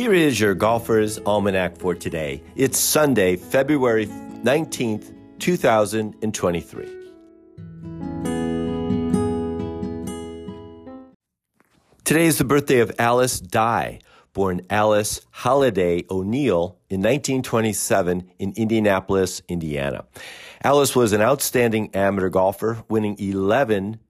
Here is your Golfer's Almanac for today. It's Sunday, February 19th, 2023. Today is the birthday of Alice Dye, born Alice Halliday O'Neill in 1927 in Indianapolis, Indiana. Alice was an outstanding amateur golfer, winning 11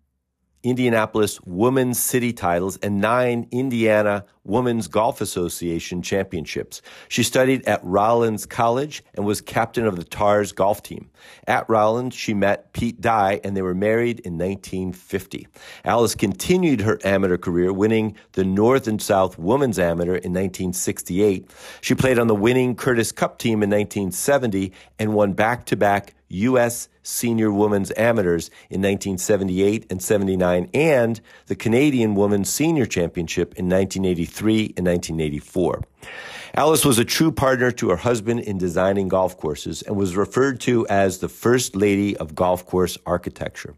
Indianapolis Women's City titles and nine Indiana Women's Golf Association championships. She studied at Rollins College and was captain of the Tars golf team. At Rollins, she met Pete Dye and they were married in 1950. Alice continued her amateur career, winning the North and South Women's Amateur in 1968. She played on the winning Curtis Cup team in 1970 and won back to back U.S. Senior Women's Amateurs in 1978 and 79, and the Canadian Women's Senior Championship in 1983 and 1984. Alice was a true partner to her husband in designing golf courses and was referred to as the first lady of golf course architecture.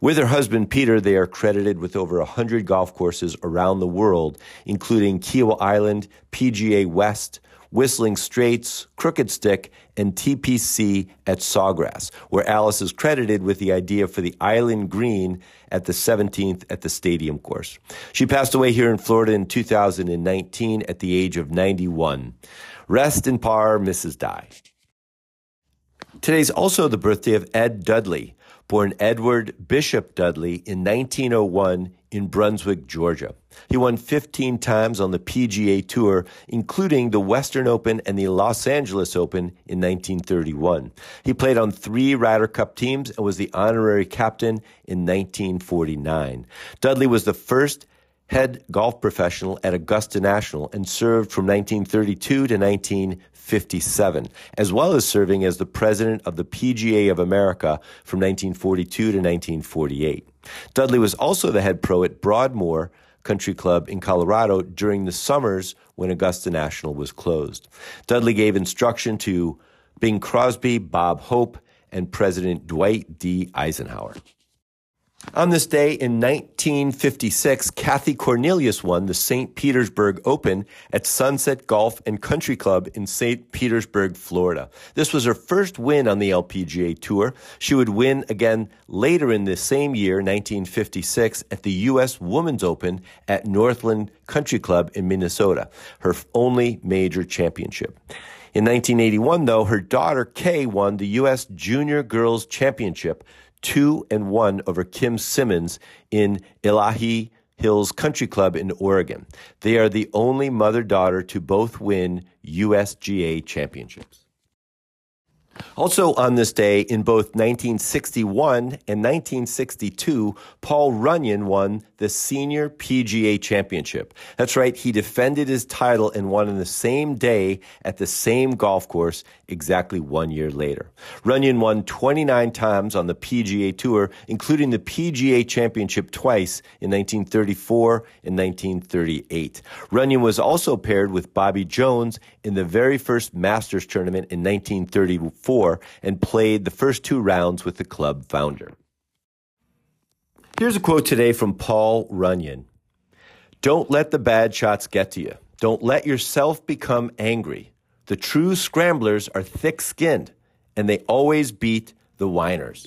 With her husband Peter, they are credited with over 100 golf courses around the world, including Kiawah Island, PGA West, Whistling Straits, Crooked Stick, and TPC at Sawgrass, where Alice is credited with the idea for the Island Green at the 17th at the Stadium course. She passed away here in Florida in 2019 at the age of 91. Rest in par, Mrs. Dye. Today's also the birthday of Ed Dudley, born Edward Bishop Dudley in 1901 in Brunswick, Georgia. He won 15 times on the PGA Tour, including the Western Open and the Los Angeles Open in 1931. He played on three Ryder Cup teams and was the honorary captain in 1949. Dudley was the first head golf professional at Augusta National and served from 1932 to 1957, as well as serving as the president of the PGA of America from 1942 to 1948. Dudley was also the head pro at Broadmoor Country Club in Colorado during the summers when Augusta National was closed. Dudley gave instruction to Bing Crosby, Bob Hope, and President Dwight D. Eisenhower. On this day in 1956, Kathy Cornelius won the St. Petersburg Open at Sunset Golf and Country Club in St. Petersburg, Florida. This was her first win on the LPGA Tour. She would win again later in the same year, 1956, at the U.S. Women's Open at Northland Country Club in Minnesota, her only major championship. In 1981, though, her daughter Kay won the U.S. Junior Girls Championship two and one over Kim Simmons in Illahe Hills Country Club in Oregon. They are the only mother daughter to both win USGA championships. Also on this day, in both 1961 and 1962, Paul Runyan won the Senior PGA Championship. That's right, he defended his title and won on the same day at the same golf course exactly one year later. Runyan won 29 times on the PGA Tour, including the PGA Championship twice in 1934 and 1938. Runyan was also paired with Bobby Jones in the very first Masters tournament in 1934 and played the first two rounds with the club founder. Here's a quote today from Paul Runyan. Don't let the bad shots get to you. Don't let yourself become angry. The true scramblers are thick skinned and they always beat the whiners.